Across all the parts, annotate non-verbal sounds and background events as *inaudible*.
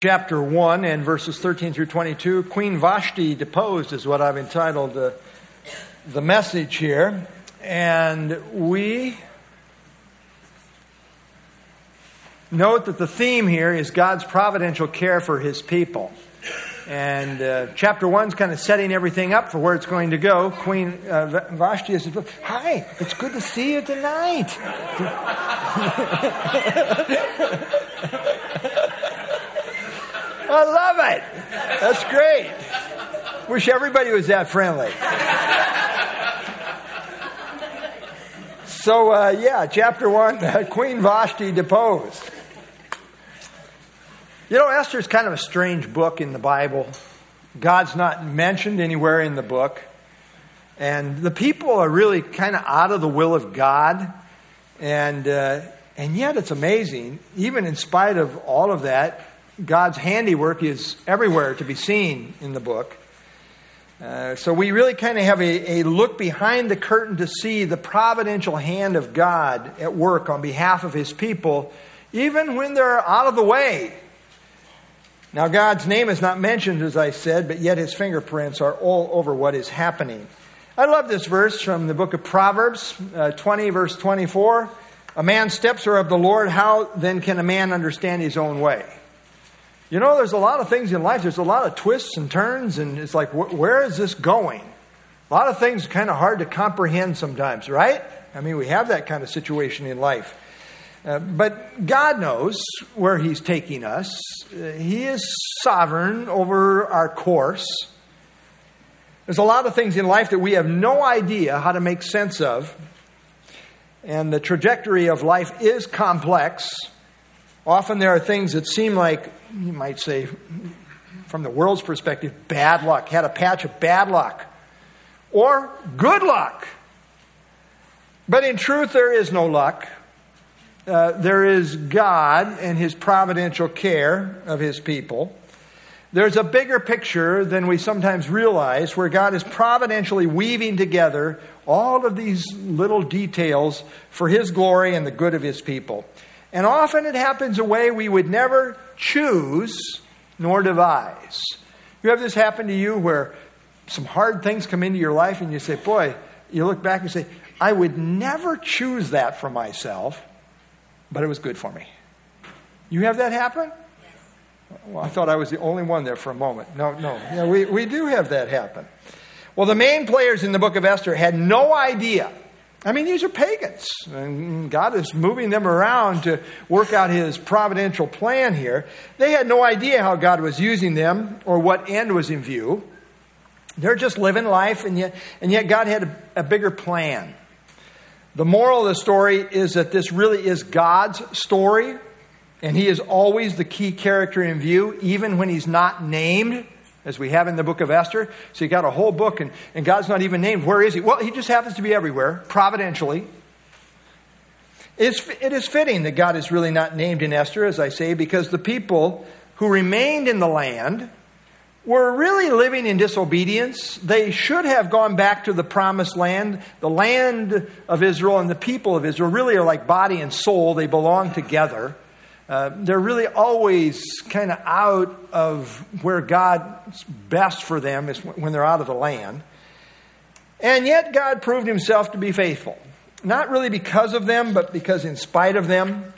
chapter 1 and verses 13 through 22. Queen Vashti deposed is what I've entitled the, message here. And we note that the theme here is God's providential care for his people. And uh, chapter 1 is kind of setting everything up for where it's going to go. Queen uh, Vashti says Hi, it's good to see you tonight. *laughs* I love it. That's great. Wish everybody was that friendly. So, uh, yeah, chapter one *laughs* Queen Vashti deposed. You know, Esther is kind of a strange book in the Bible. God's not mentioned anywhere in the book. And the people are really kind of out of the will of God. And, uh, and yet it's amazing, even in spite of all of that, God's handiwork is everywhere to be seen in the book. Uh, so we really kind of have a, a look behind the curtain to see the providential hand of God at work on behalf of his people, even when they're out of the way. Now, God's name is not mentioned, as I said, but yet his fingerprints are all over what is happening. I love this verse from the book of Proverbs, uh, 20, verse 24. A man's steps are of the Lord. How then can a man understand his own way? You know, there's a lot of things in life, there's a lot of twists and turns, and it's like, wh- where is this going? A lot of things kind of hard to comprehend sometimes, right? I mean, we have that kind of situation in life. Uh, but God knows where He's taking us. Uh, he is sovereign over our course. There's a lot of things in life that we have no idea how to make sense of. And the trajectory of life is complex. Often there are things that seem like, you might say, from the world's perspective, bad luck, had a patch of bad luck, or good luck. But in truth, there is no luck. Uh, there is God and His providential care of His people. There's a bigger picture than we sometimes realize where God is providentially weaving together all of these little details for His glory and the good of His people. And often it happens a way we would never choose nor devise. You have this happen to you where some hard things come into your life and you say, Boy, you look back and say, I would never choose that for myself, but it was good for me. You have that happen? Well, I thought I was the only one there for a moment. No, no. Yeah, we, we do have that happen. Well, the main players in the book of Esther had no idea I mean, these are pagans, and God is moving them around to work out His providential plan here. They had no idea how God was using them or what end was in view. They're just living life, and yet, and yet God had a, a bigger plan. The moral of the story is that this really is God's story, and He is always the key character in view, even when He's not named as we have in the book of Esther. So you got a whole book, and, and God's not even named. Where is He? Well, He just happens to be everywhere, providentially. It's, it is fitting that God is really not named in Esther, as I say, because the people who remained in the land were really living in disobedience. They should have gone back to the promised land. The land of Israel and the people of Israel really are like body and soul, they belong together. Uh, they're really always kind of out of where God's best for them is when they're out of the land. And yet, God proved himself to be faithful. Not really because of them, but because in spite of them.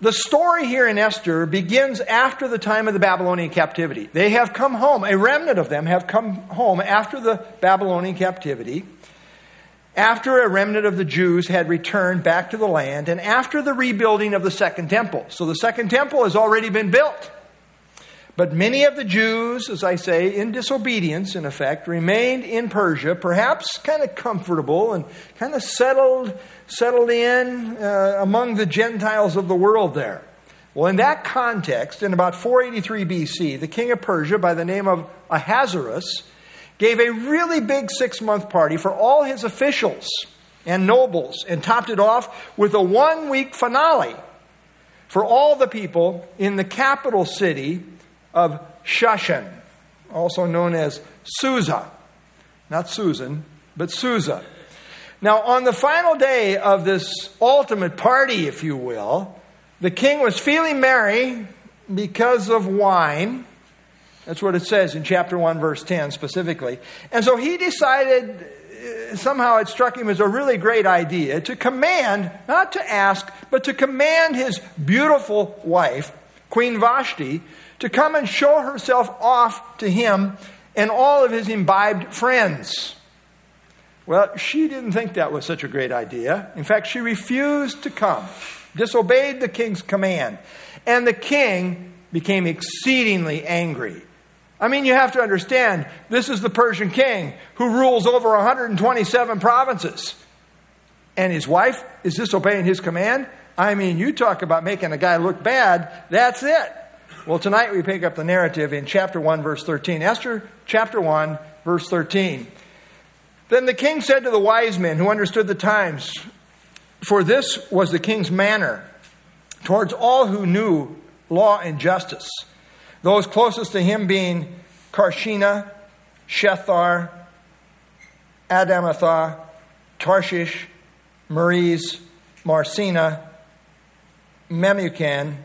The story here in Esther begins after the time of the Babylonian captivity. They have come home, a remnant of them have come home after the Babylonian captivity after a remnant of the Jews had returned back to the land and after the rebuilding of the Second Temple. So the Second Temple has already been built. But many of the Jews, as I say, in disobedience, in effect, remained in Persia, perhaps kind of comfortable and kind of settled, settled in uh, among the Gentiles of the world there. Well, in that context, in about 483 BC, the king of Persia, by the name of Ahasuerus, gave a really big six month party for all his officials and nobles and topped it off with a one week finale for all the people in the capital city of Shushan, also known as Susa. Not Susan, but Susa. Now, on the final day of this ultimate party, if you will, the king was feeling merry because of wine. That's what it says in chapter 1, verse 10 specifically. And so he decided, uh, somehow it struck him as a really great idea to command, not to ask, but to command his beautiful wife, Queen Vashti, to come and show herself off to him and all of his imbibed friends. Well, she didn't think that was such a great idea. In fact, she refused to come, disobeyed the king's command. And the king became exceedingly angry. I mean, you have to understand, this is the Persian king who rules over 127 provinces. And his wife is disobeying his command? I mean, you talk about making a guy look bad, that's it. Well, tonight we pick up the narrative in chapter 1, verse 13. Esther chapter 1, verse 13. Then the king said to the wise men who understood the times, for this was the king's manner towards all who knew law and justice, those closest to him being Carshena, Shethar, Adamathah, Tarshish, Meres, Marsena, Memucan,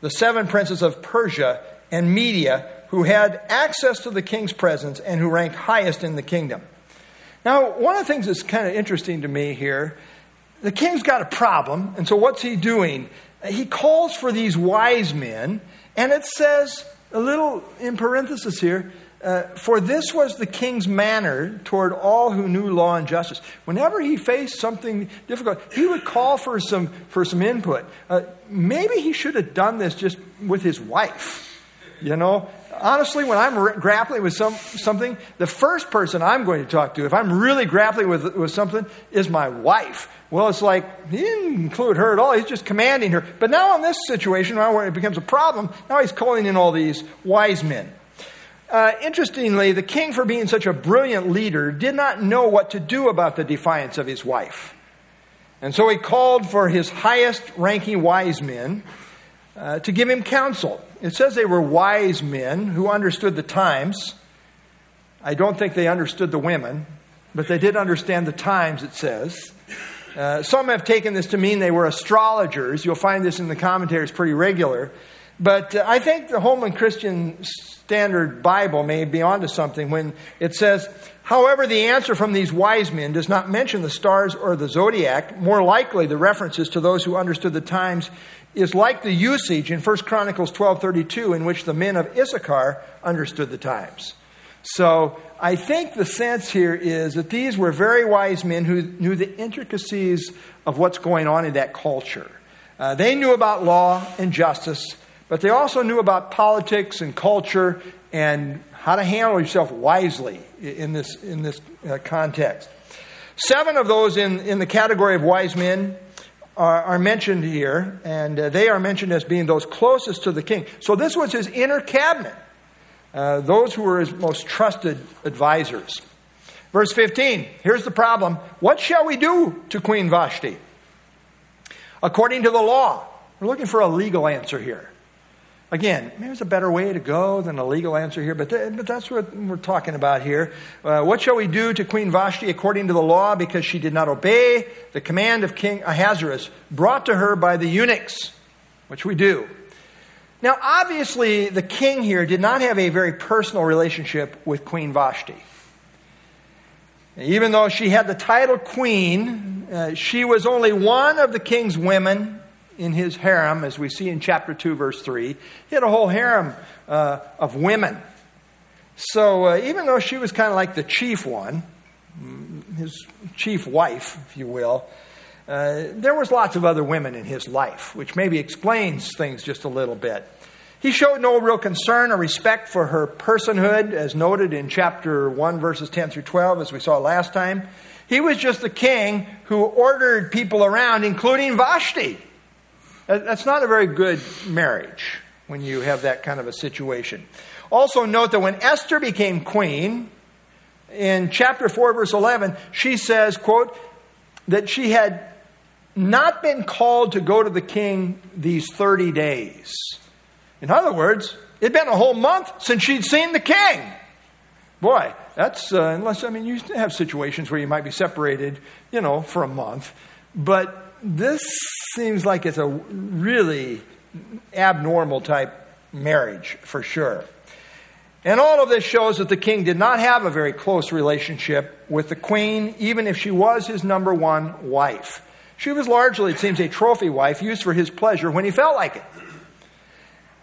the seven princes of Persia and Media who had access to the king's presence and who ranked highest in the kingdom. Now, one of the things that's kind of interesting to me here, the king's got a problem, and so what's he doing? He calls for these wise men, and it says, a little in parenthesis here, uh, for this was the king's manner toward all who knew law and justice. Whenever he faced something difficult, he would call for some, for some input. Uh, maybe he should have done this just with his wife. You know, honestly, when I'm re- grappling with some, something, the first person I'm going to talk to, if I'm really grappling with, with something, is my wife. Well, it's like he didn't include her at all. He's just commanding her. But now in this situation, now it becomes a problem, now he's calling in all these wise men. Uh, interestingly, the king, for being such a brilliant leader, did not know what to do about the defiance of his wife. And so he called for his highest ranking wise men uh, to give him counsel. It says they were wise men who understood the times. I don't think they understood the women, but they did understand the times, it says. Uh, some have taken this to mean they were astrologers. You'll find this in the commentaries pretty regular. But uh, I think the Holman Christian Standard Bible may be onto something when it says, however, the answer from these wise men does not mention the stars or the zodiac. More likely, the references to those who understood the times is like the usage in 1 Chronicles 12:32 in which the men of Issachar understood the times. So, I think the sense here is that these were very wise men who knew the intricacies of what's going on in that culture. Uh, they knew about law and justice, but they also knew about politics and culture and how to handle yourself wisely in this, in this uh, context. Seven of those in, in the category of wise men are, are mentioned here, and uh, they are mentioned as being those closest to the king. So this was his inner cabinet, uh, those who were his most trusted advisors. Verse 15, here's the problem. What shall we do to Queen Vashti? According to the law, we're looking for a legal answer here. Again, maybe there's a better way to go than a legal answer here, but, th- but that's what we're talking about here. Uh, what shall we do to Queen Vashti according to the law because she did not obey the command of King Ahasuerus brought to her by the eunuchs, which we do. Now, obviously, the king here did not have a very personal relationship with Queen Vashti. Even though she had the title queen, uh, she was only one of the king's women in his harem, as we see in chapter 2, verse 3. He had a whole harem uh, of women. So uh, even though she was kind of like the chief one, mm, his chief wife, if you will, uh, there was lots of other women in his life, which maybe explains things just a little bit. He showed no real concern or respect for her personhood, as noted in chapter 1, verses 10 through 12, as we saw last time. He was just the king who ordered people around, including Vashti. That's not a very good marriage when you have that kind of a situation. Also, note that when Esther became queen, in chapter 4, verse 11, she says, quote, that she had not been called to go to the king these 30 days. In other words, it'd been a whole month since she'd seen the king. Boy, that's, uh, unless, I mean, you have situations where you might be separated, you know, for a month. But this seems like it's a really abnormal type marriage, for sure. And all of this shows that the king did not have a very close relationship with the queen, even if she was his number one wife. She was largely, it seems, a trophy wife used for his pleasure when he felt like it.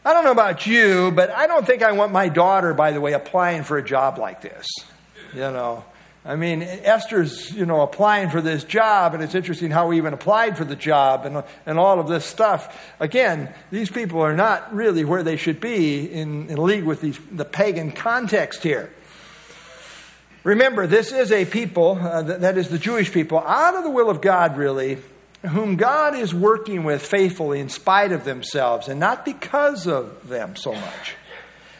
I don't know about you, but I don't think I want my daughter, by the way, applying for a job like this. You know, I mean, Esther's, you know, applying for this job, and it's interesting how we even applied for the job and, and all of this stuff. Again, these people are not really where they should be in, in league with these, the pagan context here. Remember, this is a people, uh, that, that is the Jewish people, out of the will of God, really, whom God is working with faithfully in spite of themselves and not because of them so much.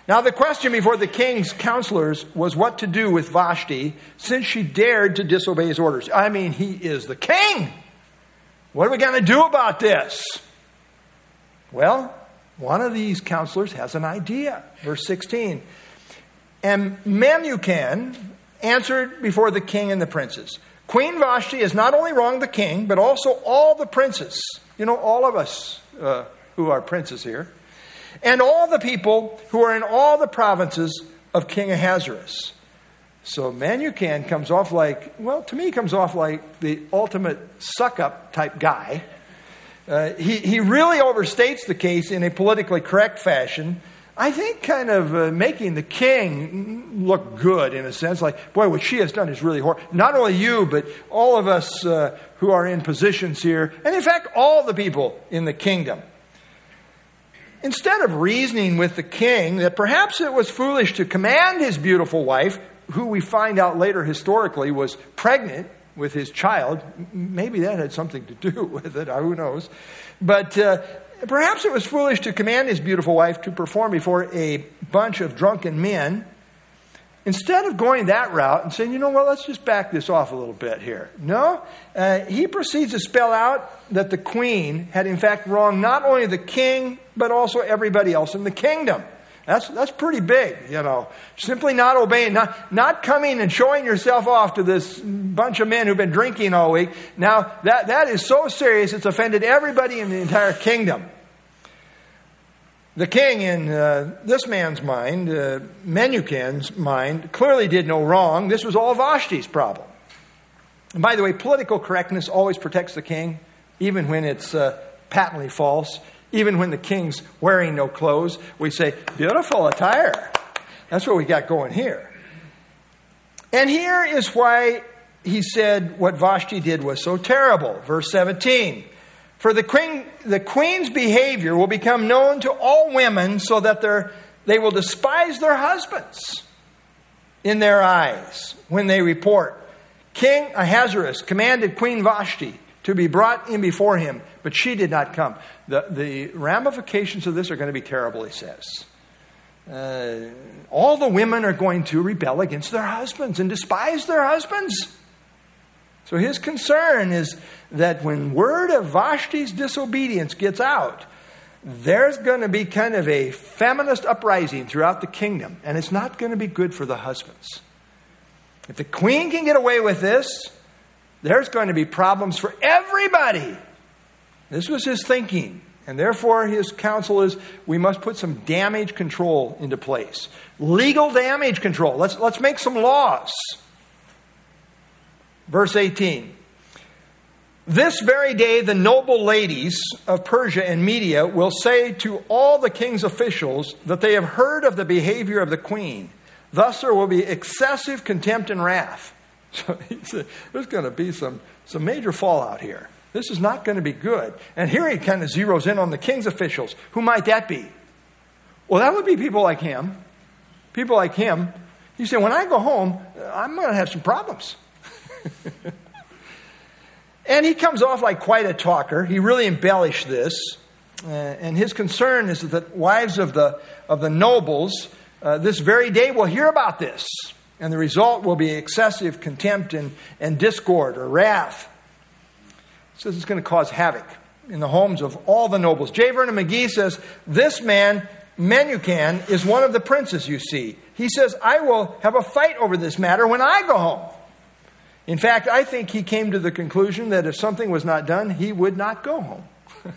Now, the question before the king's counselors was what to do with Vashti since she dared to disobey his orders. I mean, he is the king. What are we going to do about this? Well, one of these counselors has an idea. Verse 16. And Memucan answered before the king and the princes Queen Vashti has not only wronged the king, but also all the princes. You know, all of us uh, who are princes here and all the people who are in all the provinces of King Ahasuerus. So Memucan comes off like, well, to me, comes off like the ultimate suck up type guy. Uh, he, he really overstates the case in a politically correct fashion. I think kind of uh, making the king look good in a sense, like, boy, what she has done is really horrible. Not only you, but all of us uh, who are in positions here, and in fact, all the people in the kingdom. Instead of reasoning with the king that perhaps it was foolish to command his beautiful wife, who we find out later historically was pregnant with his child, maybe that had something to do *laughs* with it, who knows. But uh, perhaps it was foolish to command his beautiful wife to perform before a bunch of drunken men Instead of going that route and saying, you know what, let's just back this off a little bit here. No, uh, he proceeds to spell out that the queen had in fact wronged not only the king, but also everybody else in the kingdom. That's, that's pretty big, you know. Simply not obeying, not, not coming and showing yourself off to this bunch of men who've been drinking all week. Now, that, that is so serious, it's offended everybody in the entire kingdom. The king, in uh, this man's mind, uh, Memucan's mind, clearly did no wrong. This was all Vashti's problem. And by the way, political correctness always protects the king, even when it's uh, patently false. Even when the king's wearing no clothes, we say, beautiful attire. That's what we got going here. And here is why he said what Vashti did was so terrible. Verse 17. For the, queen, the queen's behavior will become known to all women so that they will despise their husbands in their eyes when they report. King Ahasuerus commanded Queen Vashti to be brought in before him, but she did not come. The, the ramifications of this are going to be terrible, he says. Uh, all the women are going to rebel against their husbands and despise their husbands. So his concern is that when word of Vashti's disobedience gets out, there's going to be kind of a feminist uprising throughout the kingdom, and it's not going to be good for the husbands. If the queen can get away with this, there's going to be problems for everybody. This was his thinking. And therefore, his counsel is we must put some damage control into place. Legal damage control. Let's, let's make some laws. Verse 18. This very day, the noble ladies of Persia and Media will say to all the king's officials that they have heard of the behavior of the queen. Thus, there will be excessive contempt and wrath. *laughs* So said, there's going to be some, some major fallout here. This is not going to be good. And here he kind of zeroes in on the king's officials. Who might that be? Well, that would be people like him. People like him. He said, when I go home, I'm going to have some problems. *laughs* and he comes off like quite a talker. He really embellished this. Uh, and his concern is that wives of the, of the nobles uh, this very day will hear about this. And the result will be excessive contempt and, and discord or wrath. He says it's going to cause havoc in the homes of all the nobles. J. Vernon McGee says this man, Memucan, is one of the princes you see. He says, I will have a fight over this matter when I go home. In fact, I think he came to the conclusion that if something was not done, he would not go home. *laughs*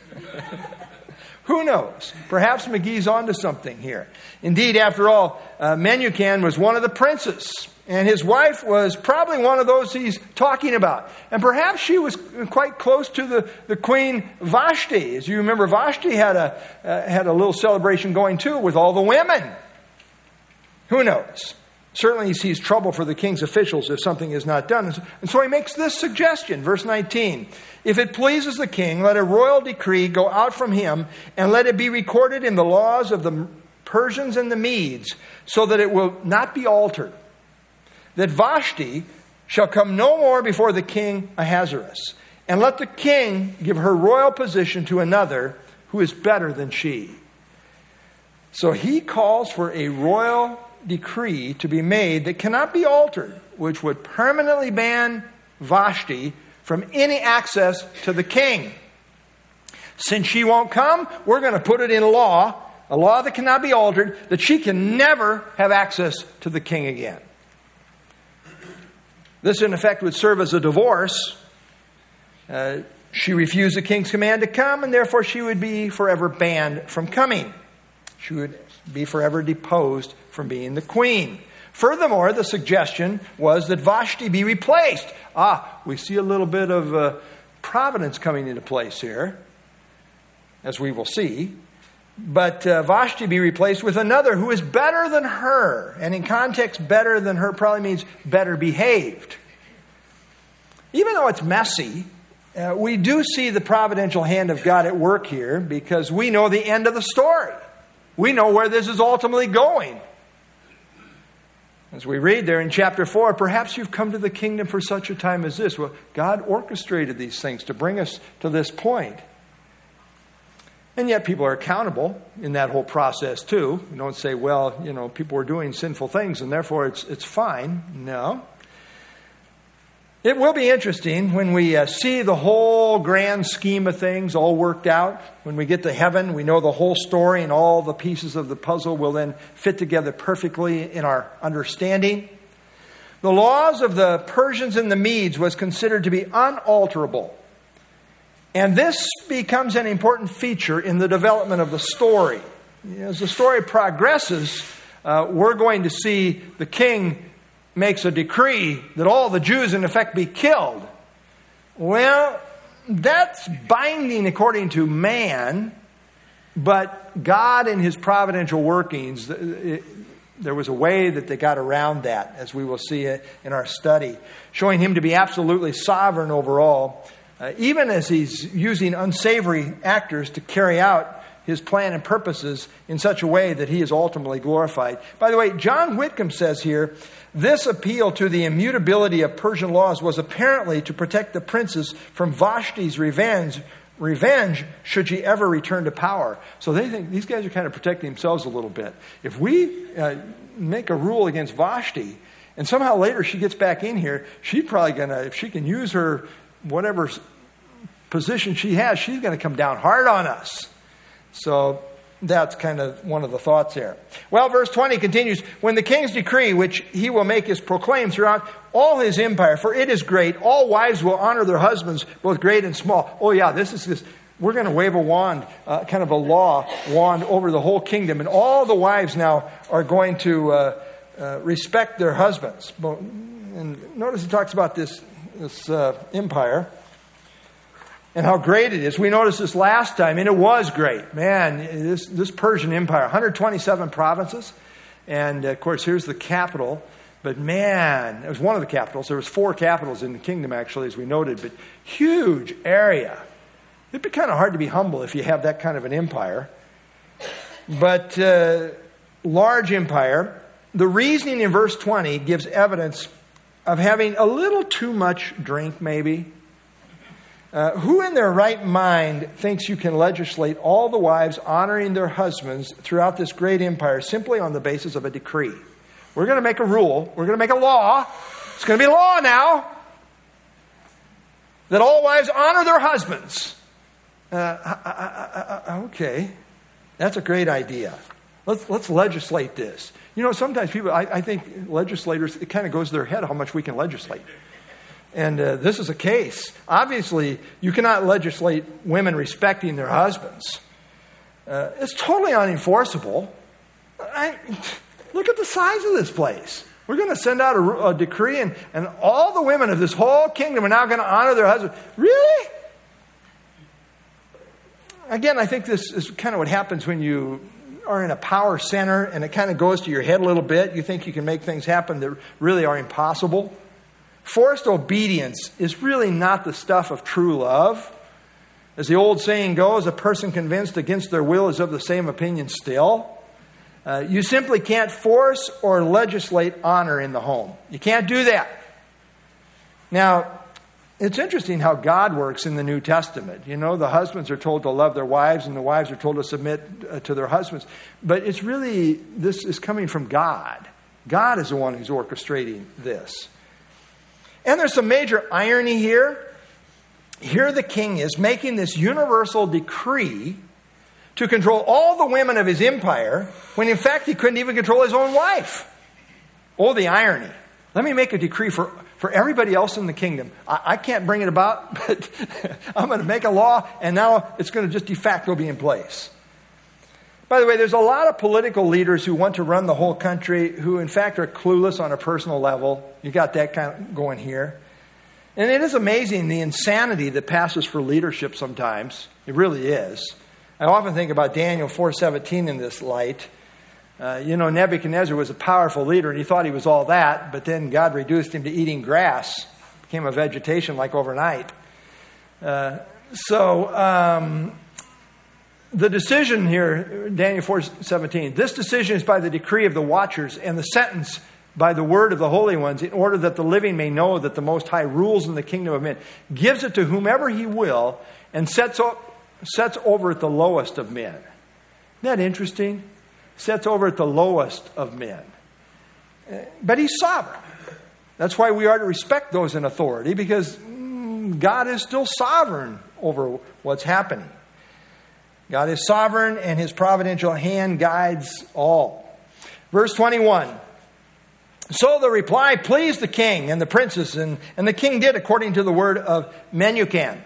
Who knows? Perhaps McGee's onto something here. Indeed, after all, uh, Memucan was one of the princes, and his wife was probably one of those he's talking about. And perhaps she was quite close to the, the queen Vashti. As you remember, Vashti had a, uh, had a little celebration going too with all the women. Who knows? Certainly, he sees trouble for the king's officials if something is not done. And so he makes this suggestion, verse 19 If it pleases the king, let a royal decree go out from him, and let it be recorded in the laws of the Persians and the Medes, so that it will not be altered, that Vashti shall come no more before the king Ahasuerus, and let the king give her royal position to another who is better than she. So he calls for a royal decree to be made that cannot be altered, which would permanently ban Vashti from any access to the king. Since she won't come, we're going to put it in law, a law that cannot be altered, that she can never have access to the king again. This, in effect, would serve as a divorce. Uh, she refused the king's command to come, and therefore she would be forever banned from coming. She would be forever deposed from being the queen. Furthermore, the suggestion was that Vashti be replaced. Ah, we see a little bit of uh, providence coming into place here, as we will see. But uh, Vashti be replaced with another who is better than her. And in context, better than her probably means better behaved. Even though it's messy, uh, we do see the providential hand of God at work here because we know the end of the story. We know where this is ultimately going. As we read there in chapter 4, perhaps you've come to the kingdom for such a time as this. Well, God orchestrated these things to bring us to this point. And yet, people are accountable in that whole process, too. You don't say, well, you know, people are doing sinful things and therefore it's, it's fine. No. It will be interesting when we uh, see the whole grand scheme of things all worked out. When we get to heaven, we know the whole story and all the pieces of the puzzle will then fit together perfectly in our understanding. The laws of the Persians and the Medes was considered to be unalterable. And this becomes an important feature in the development of the story. As the story progresses, uh, we're going to see the king makes a decree that all the Jews, in effect, be killed. Well, that's binding according to man, but God in his providential workings, it, there was a way that they got around that, as we will see in our study, showing him to be absolutely sovereign over all, uh, even as he's using unsavory actors to carry out his plan and purposes in such a way that he is ultimately glorified. By the way, John Whitcomb says here this appeal to the immutability of Persian laws was apparently to protect the princes from Vashti's revenge. Revenge, should she ever return to power. So they think these guys are kind of protecting themselves a little bit. If we uh, make a rule against Vashti, and somehow later she gets back in here, she's probably going to, if she can use her whatever position she has, she's going to come down hard on us. So that's kind of one of the thoughts there. Well, verse 20 continues When the king's decree, which he will make, is proclaimed throughout all his empire, for it is great, all wives will honor their husbands, both great and small. Oh, yeah, this is this. We're going to wave a wand, uh, kind of a law wand over the whole kingdom, and all the wives now are going to uh, uh, respect their husbands. And notice he talks about this, this uh, empire and how great it is. We noticed this last time, and it was great. Man, this, this Persian Empire, 127 provinces. And of course, here's the capital. But man, it was one of the capitals. There was four capitals in the kingdom, actually, as we noted, but huge area. It'd be kind of hard to be humble if you have that kind of an empire. But uh, large empire. The reasoning in verse 20 gives evidence of having a little too much drink, maybe uh, who in their right mind thinks you can legislate all the wives honoring their husbands throughout this great empire simply on the basis of a decree? We're going to make a rule. We're going to make a law. It's going to be law now that all wives honor their husbands. Uh, I, I, I, okay, that's a great idea. Let's, let's legislate this. You know, sometimes people, I, think legislators, it kind of goes to their head how much we can legislate. And uh, this is a case. Obviously, you cannot legislate women respecting their husbands. Uh, it's totally unenforceable. I, look at the size of this place. We're going to send out a, a, decree, and, and all the women of this whole kingdom are now going to honor their husband. Really? Again, I think this is kind of what happens when you are in a power center and it kind of goes to your head a little bit. You think you can make things happen that really are impossible. Forced obedience is really not the stuff of true love. As the old saying goes, a person convinced against their will is of the same opinion still. Uh, you simply can't force or legislate honor in the home. You can't do that. Now, it's interesting how God works in the New Testament. You know, the husbands are told to love their wives, and the wives are told to submit uh, to their husbands. But it's really, this is coming from God. God is the one who's orchestrating this. And there's some major irony here. Here the king is making this universal decree to control all the women of his empire when in fact he couldn't even control his own wife. Oh, the irony. Let me make a decree for, for everybody else in the kingdom. I, I can't bring it about, *laughs* but I'm going to make a law, and now it's going to just de facto be in place. By the way, there's a lot of political leaders who want to run the whole country who, in fact, are clueless on a personal level. You got that kind of going here. And it is amazing the insanity that passes for leadership sometimes. It really is. I often think about Daniel 4:17 in this light. Uh, you know, Nebuchadnezzar was a powerful leader, and he thought he was all that, but then God reduced him to eating grass, became a vegetation like overnight. Uh, so um, the decision here, Daniel 4:17, this decision is by the decree of the watchers, and the sentence by the word of the holy ones, in order that the living may know that the Most High rules in the kingdom of men, gives it to whomever he will, and sets, up, sets over at the lowest of men. Isn't that interesting? Sets over at the lowest of men. But he's sovereign. That's why we are to respect those in authority, because mm, God is still sovereign over what's happening. God is sovereign, and his providential hand guides all. Verse 21. So the reply pleased the king and the princes, and, and the king did according to the word of Memucan.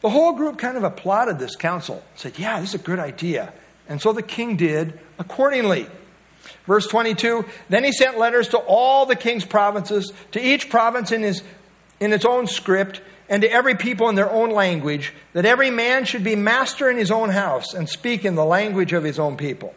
The whole group kind of applauded this counsel, said, Yeah, this is a good idea. And so the king did accordingly. Verse 22 Then he sent letters to all the king's provinces, to each province in, his, in its own script, and to every people in their own language, that every man should be master in his own house and speak in the language of his own people.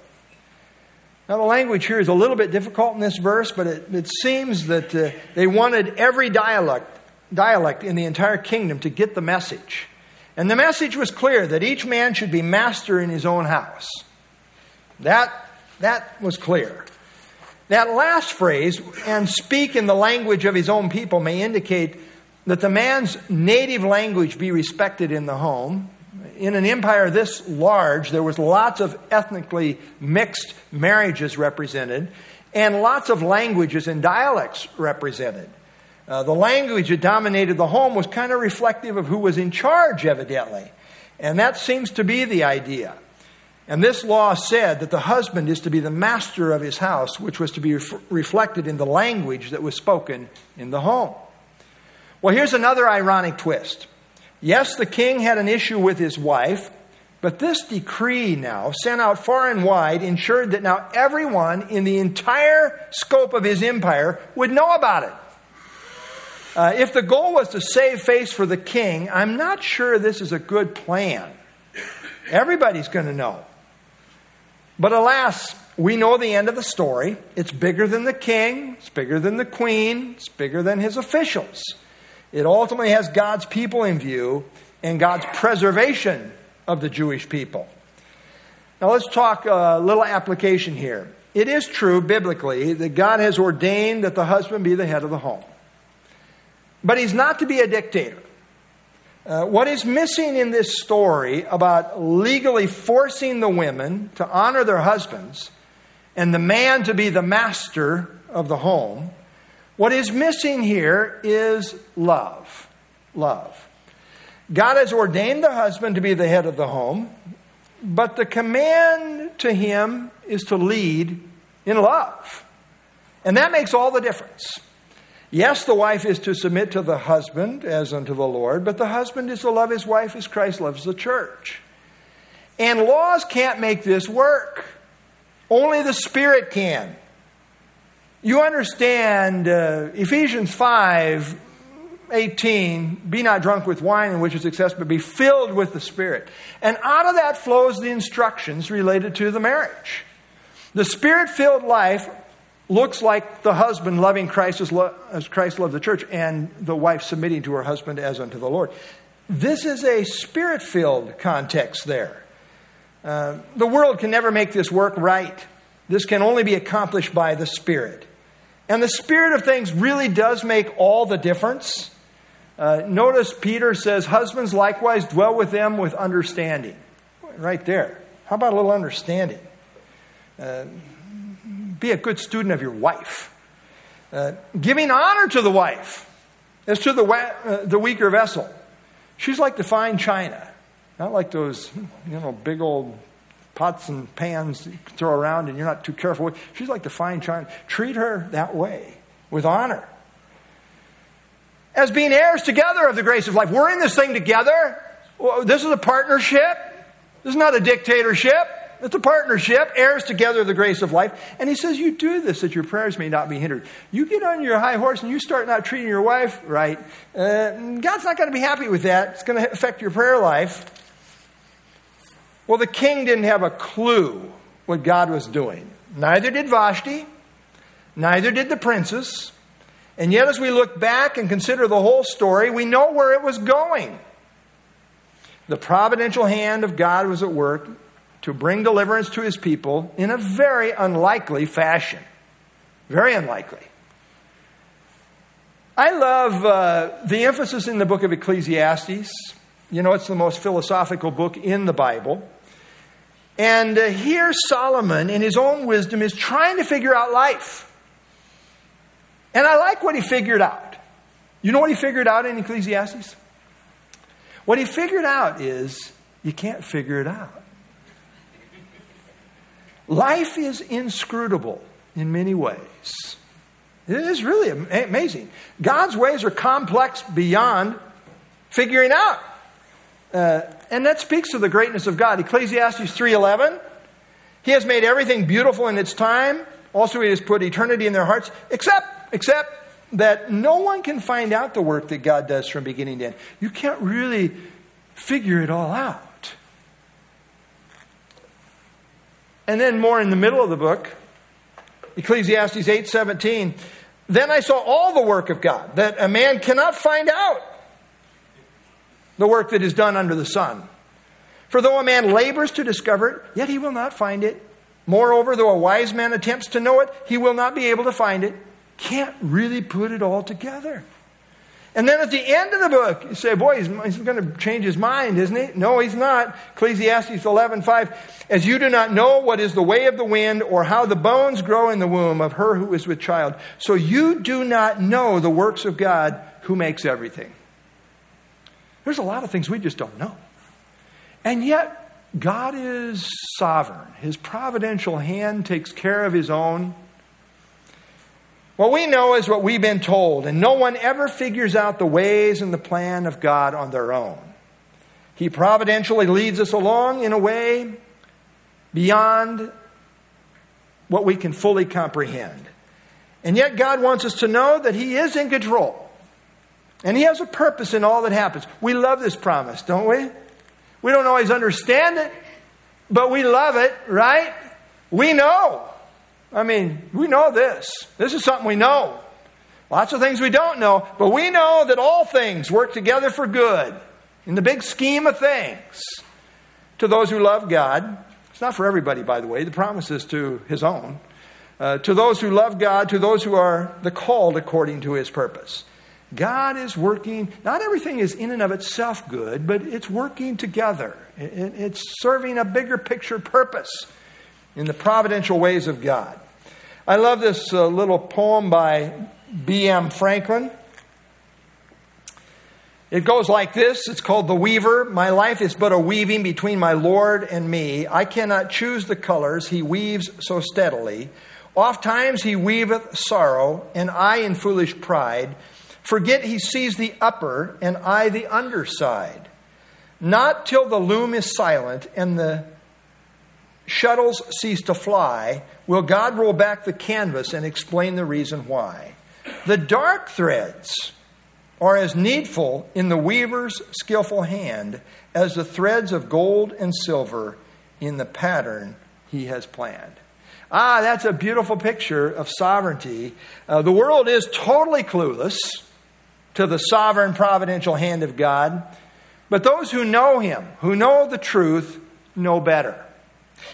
Now, the language here is a little bit difficult in this verse, but it, it seems that uh, they wanted every dialect, dialect in the entire kingdom to get the message. And the message was clear that each man should be master in his own house. That, that was clear. That last phrase, and speak in the language of his own people, may indicate that the man's native language be respected in the home, in an empire this large, there was lots of ethnically mixed marriages represented and lots of languages and dialects represented. Uh, the language that dominated the home was kind of reflective of who was in charge, evidently. And that seems to be the idea. And this law said that the husband is to be the master of his house, which was to be ref- reflected in the language that was spoken in the home. Well, here's another ironic twist. Yes, the king had an issue with his wife, but this decree now, sent out far and wide, ensured that now everyone in the entire scope of his empire would know about it. Uh, if the goal was to save face for the king, I'm not sure this is a good plan. Everybody's going to know. But alas, we know the end of the story. It's bigger than the king, it's bigger than the queen, it's bigger than his officials. It ultimately has God's people in view and God's preservation of the Jewish people. Now let's talk a little application here. It is true biblically that God has ordained that the husband be the head of the home. But he's not to be a dictator. Uh, what is missing in this story about legally forcing the women to honor their husbands and the man to be the master of the home what is missing here is love. Love. God has ordained the husband to be the head of the home, but the command to him is to lead in love. And that makes all the difference. Yes, the wife is to submit to the husband as unto the Lord, but the husband is to love his wife as Christ loves the church. And laws can't make this work. Only the Spirit can. You understand uh, Ephesians 5 18, be not drunk with wine in which is excess, but be filled with the Spirit. And out of that flows the instructions related to the marriage. The Spirit filled life looks like the husband loving Christ as, lo- as Christ loved the church, and the wife submitting to her husband as unto the Lord. This is a spirit filled context there. Uh, the world can never make this work right. This can only be accomplished by the Spirit. And the Spirit of things really does make all the difference. Uh, notice Peter says, Husbands likewise dwell with them with understanding. Right there. How about a little understanding? Uh, be a good student of your wife. Uh, giving honor to the wife as to the, uh, the weaker vessel. She's like the fine china, not like those, you know, big old pots and pans throw around and you're not too careful with. She's like the fine china. Treat her that way, with honor. As being heirs together of the grace of life. We're in this thing together. This is a partnership. This is not a dictatorship. It's a partnership, heirs together of the grace of life. And he says, You do this that your prayers may not be hindered. You get on your high horse and you start not treating your wife right. Uh, God's not going to be happy with that. It's going to affect your prayer life. Well, the king didn't have a clue what God was doing. Neither did Vashti, neither did the princess. And yet, as we look back and consider the whole story, we know where it was going. The providential hand of God was at work to bring deliverance to his people in a very unlikely fashion. Very unlikely. I love uh, the emphasis in the book of Ecclesiastes. You know, it's the most philosophical book in the Bible. And uh, here, Solomon, in his own wisdom, is trying to figure out life. And I like what he figured out. You know what he figured out in Ecclesiastes? What he figured out is you can't figure it out. Life is inscrutable in many ways. It is really amazing. God's ways are complex beyond figuring out. Uh, and that speaks to the greatness of God. Ecclesiastes 3:11, He has made everything beautiful in its time. Also, He has put eternity in their hearts, except except that no one can find out the work that God does from beginning to end. You can't really figure it all out. And then more in the middle of the book, Ecclesiastes 8:17, then I saw all the work of God that a man cannot find out the work that is done under the sun. For though a man labors to discover it, yet he will not find it. Moreover, though a wise man attempts to know it, he will not be able to find it. Can't really put it all together. And then at the end of the book, you say, boy, he's, he's going to change his mind, isn't he? No, he's not. Ecclesiastes 11, 5. As you do not know what is the way of the wind or how the bones grow in the womb of her who is with child, so you do not know the works of God who makes everything. There's a lot of things we just don't know. And yet, God is sovereign. His providential hand takes care of his own. What we know is what we've been told, and no one ever figures out the ways and the plan of God on their own. He providentially leads us along in a way beyond what we can fully comprehend. And yet, God wants us to know that He is in control. And He has a purpose in all that happens. We love this promise, don't we? We don't always understand it, but we love it, right? We know I mean, we know this. This is something we know. Lots of things we don't know, but we know that all things work together for good in the big scheme of things to those who love God. It's not for everybody, by the way. The promise is to his own. Uh, to those who love God, to those who are the called according to his purpose. God is working, not everything is in and of itself good, but it's working together. It's serving a bigger picture purpose in the providential ways of God. I love this uh, little poem by B.M. Franklin. It goes like this It's called The Weaver. My life is but a weaving between my Lord and me. I cannot choose the colors, he weaves so steadily. Oft times he weaveth sorrow, and I in foolish pride forget he sees the upper and I the underside. Not till the loom is silent and the shuttles cease to fly will God roll back the canvas and explain the reason why. The dark threads are as needful in the weaver's skillful hand as the threads of gold and silver in the pattern he has planned. Ah, that's a beautiful picture of sovereignty. Uh, the world is totally clueless to the sovereign providential hand of God, but those who know him, who know the truth, know better.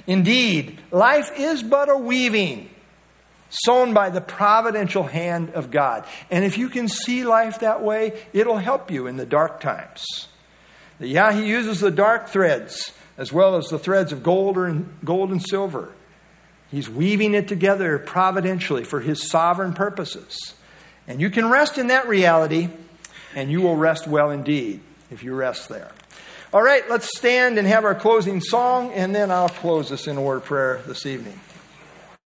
Indeed, life is but a weaving sown by the providential hand of God. And if you can see life that way, it'll help you in the dark times. Yeah, he uses the dark threads as well as the threads of gold and gold and silver. He's weaving it together providentially for his sovereign purposes. And you can rest in that reality, and you will rest well indeed if you rest there. All right, let's stand and have our closing song, and then I'll close this in a word of prayer this evening.